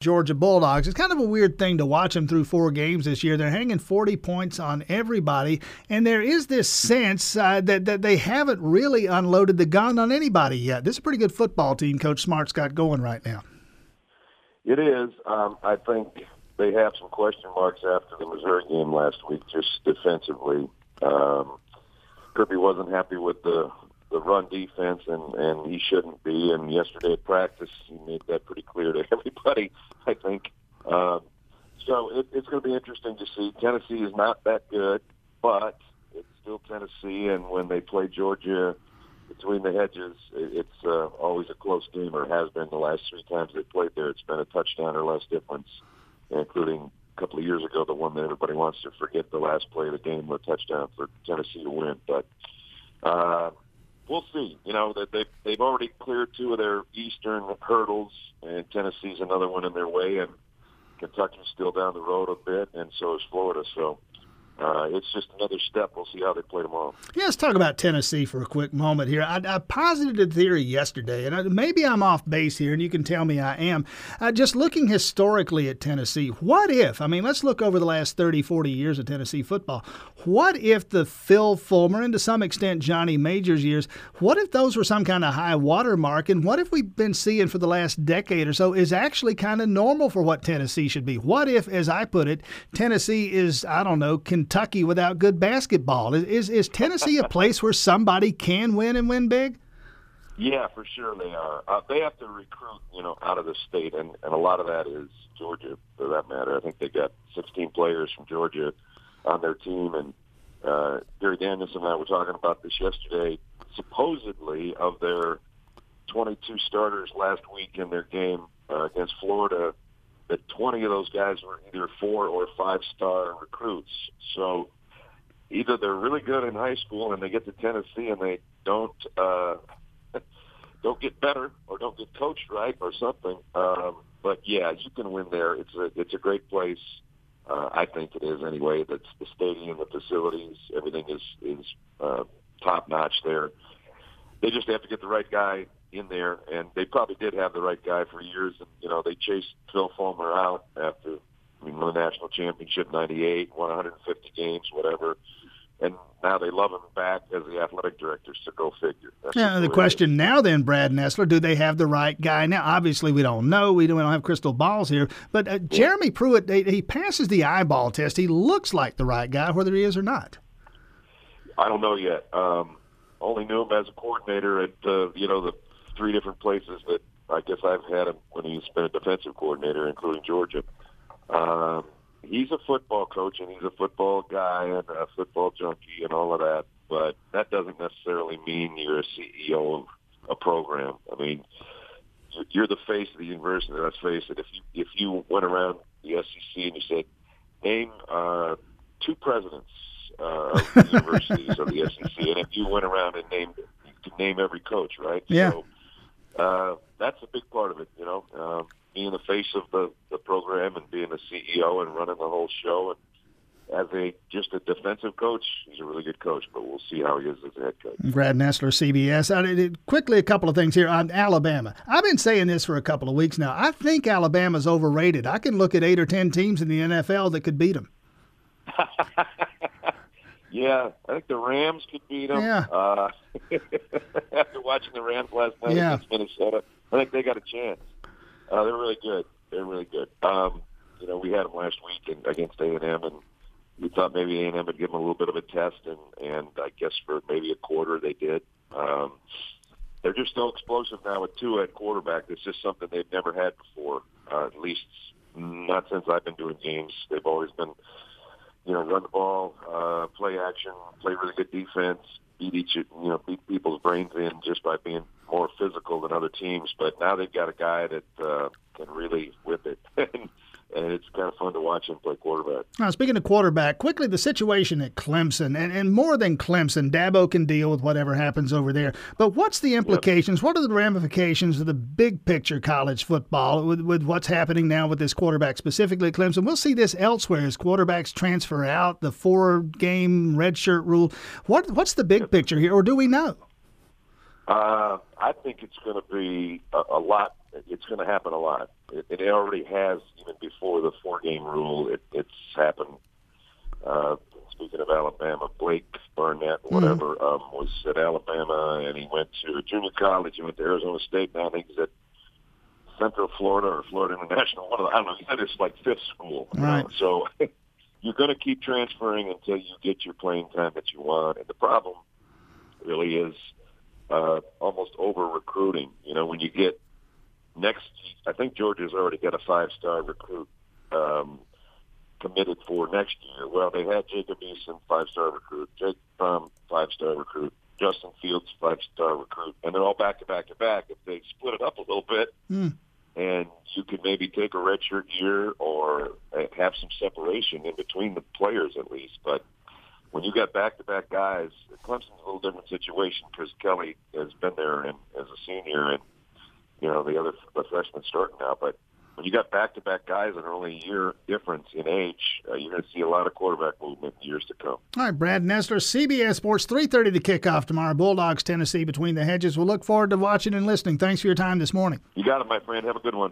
Georgia Bulldogs. It's kind of a weird thing to watch them through four games this year. They're hanging 40 points on everybody, and there is this sense uh, that, that they haven't really unloaded the gun on anybody yet. This is a pretty good football team Coach Smart's got going right now. It is. Um, I think they have some question marks after the Missouri game last week, just defensively. Um, Kirby wasn't happy with the the run defense, and and he shouldn't be. And yesterday at practice, he made that pretty clear to everybody. I think. Um, so it, it's going to be interesting to see. Tennessee is not that good, but it's still Tennessee, and when they play Georgia between the hedges, it's uh, always a close game, or has been the last three times they played there. It's been a touchdown or less difference, including a couple of years ago, the one that everybody wants to forget the last play of the game, a touchdown for Tennessee to win. But uh, we'll see. You know that they they've already cleared two of their eastern hurdles, and Tennessee's another one in their way, and Kentucky's still down the road a bit, and so is Florida. So uh, it's just another step. We'll see how they play tomorrow. Yeah, let's talk about Tennessee for a quick moment here. I, I posited a theory yesterday, and I, maybe I'm off base here, and you can tell me I am. Uh, just looking historically at Tennessee, what if, I mean, let's look over the last 30, 40 years of Tennessee football. What if the Phil Fulmer, and to some extent Johnny Majors years, what if those were some kind of high water mark? And what if we've been seeing for the last decade or so is actually kind of normal for what Tennessee should be? What if, as I put it, Tennessee is, I don't know, Kentucky without good basketball. Is, is, is Tennessee a place where somebody can win and win big? Yeah, for sure they are. Uh, they have to recruit, you know, out of the state, and, and a lot of that is Georgia, for that matter. I think they got 16 players from Georgia on their team, and uh, Gary Danielson and I were talking about this yesterday. Supposedly, of their 22 starters last week in their game uh, against Florida, that 20 of those guys were either four or five star recruits. So either they're really good in high school and they get to Tennessee and they don't uh, don't get better or don't get coached right or something. Um, but yeah, you can win there. It's a it's a great place. Uh, I think it is anyway. That's the stadium, the facilities, everything is is uh, top notch there. They just have to get the right guy in there, and they probably did have the right guy for years. And you know, they chased Phil Fulmer out after I mean, the national championship '98, won 150 games, whatever. And now they love him back as the athletic director. So go figure. That's yeah. The question now, then, Brad Nessler, do they have the right guy now? Obviously, we don't know. We don't, we don't have crystal balls here. But uh, Jeremy Pruitt, he passes the eyeball test. He looks like the right guy, whether he is or not. I don't know yet. Um, only knew him as a coordinator at uh, you know the three different places that I guess I've had him when he's been a defensive coordinator, including Georgia. Um, he's a football coach and he's a football guy and a football junkie and all of that, but that doesn't necessarily mean you're a CEO of a program. I mean, you're the face of the university. Let's face it. If you if you went around the SEC and you said, name uh, two presidents uh, of the universities of the SEC, and if you went around and named, you could name every coach, right? Yeah. So, uh, that's a big part of it, you know, um, being the face of the, the program and being the CEO and running the whole show. And as a just a defensive coach, he's a really good coach, but we'll see how he is as a head coach. Brad Nessler, CBS. Uh, quickly, a couple of things here on Alabama. I've been saying this for a couple of weeks now. I think Alabama's overrated. I can look at eight or ten teams in the NFL that could beat them. Yeah, I think the Rams could beat them. Yeah. Uh, watching the Rams last night yeah. against Minnesota, I think they got a chance. Uh, they're really good. They're really good. Um, you know, we had them last week in, against A and M, and we thought maybe A and M would give them a little bit of a test, and and I guess for maybe a quarter they did. Um, they're just so explosive now with Tua at quarterback. It's just something they've never had before. Uh, at least not since I've been doing games. They've always been you know, run the ball, uh, play action, play really good defense, beat each, you know, beat people's brains in just by being more physical than other teams. But now they've got a guy that uh, can really whip it. and it's kind of fun to watch him play quarterback. Now, speaking of quarterback, quickly the situation at Clemson, and, and more than Clemson, Dabo can deal with whatever happens over there. But what's the implications? Yep. What are the ramifications of the big picture college football with, with what's happening now with this quarterback, specifically at Clemson? We'll see this elsewhere as quarterbacks transfer out, the four game redshirt rule. What What's the big yep. picture here, or do we know? Uh, I think it's going to be a, a lot. It's going to happen a lot. It, it already has, even before the four-game rule. It, it's happened. Uh, speaking of Alabama, Blake Barnett, whatever, mm. um, was at Alabama, and he went to junior college. He went to Arizona State. Now I think he's at Central Florida or Florida International. One of the, I don't know. He said it's like fifth school. Right. So you're going to keep transferring until you get your playing time that you want. And the problem really is uh, almost over recruiting. You know, when you get next, I think Georgia's already got a five star recruit um, committed for next year. Well, they had Jacob Eason, five star recruit, Jake Fromm, five star recruit, Justin Fields, five star recruit, and they're all back to back to back. If they split it up a little bit, mm. and you could maybe take a redshirt year or have some separation in between the players at least, but when you got back to back guys, Clemson's a little different situation because Kelly has been there and as a senior, and you know the other the freshmen starting now, but when you got back-to-back guys are only a year difference in age, uh, you're going to see a lot of quarterback movement in years to come. All right, Brad Nessler, CBS Sports, 3.30 to kickoff tomorrow, Bulldogs, Tennessee, between the hedges. We'll look forward to watching and listening. Thanks for your time this morning. You got it, my friend. Have a good one.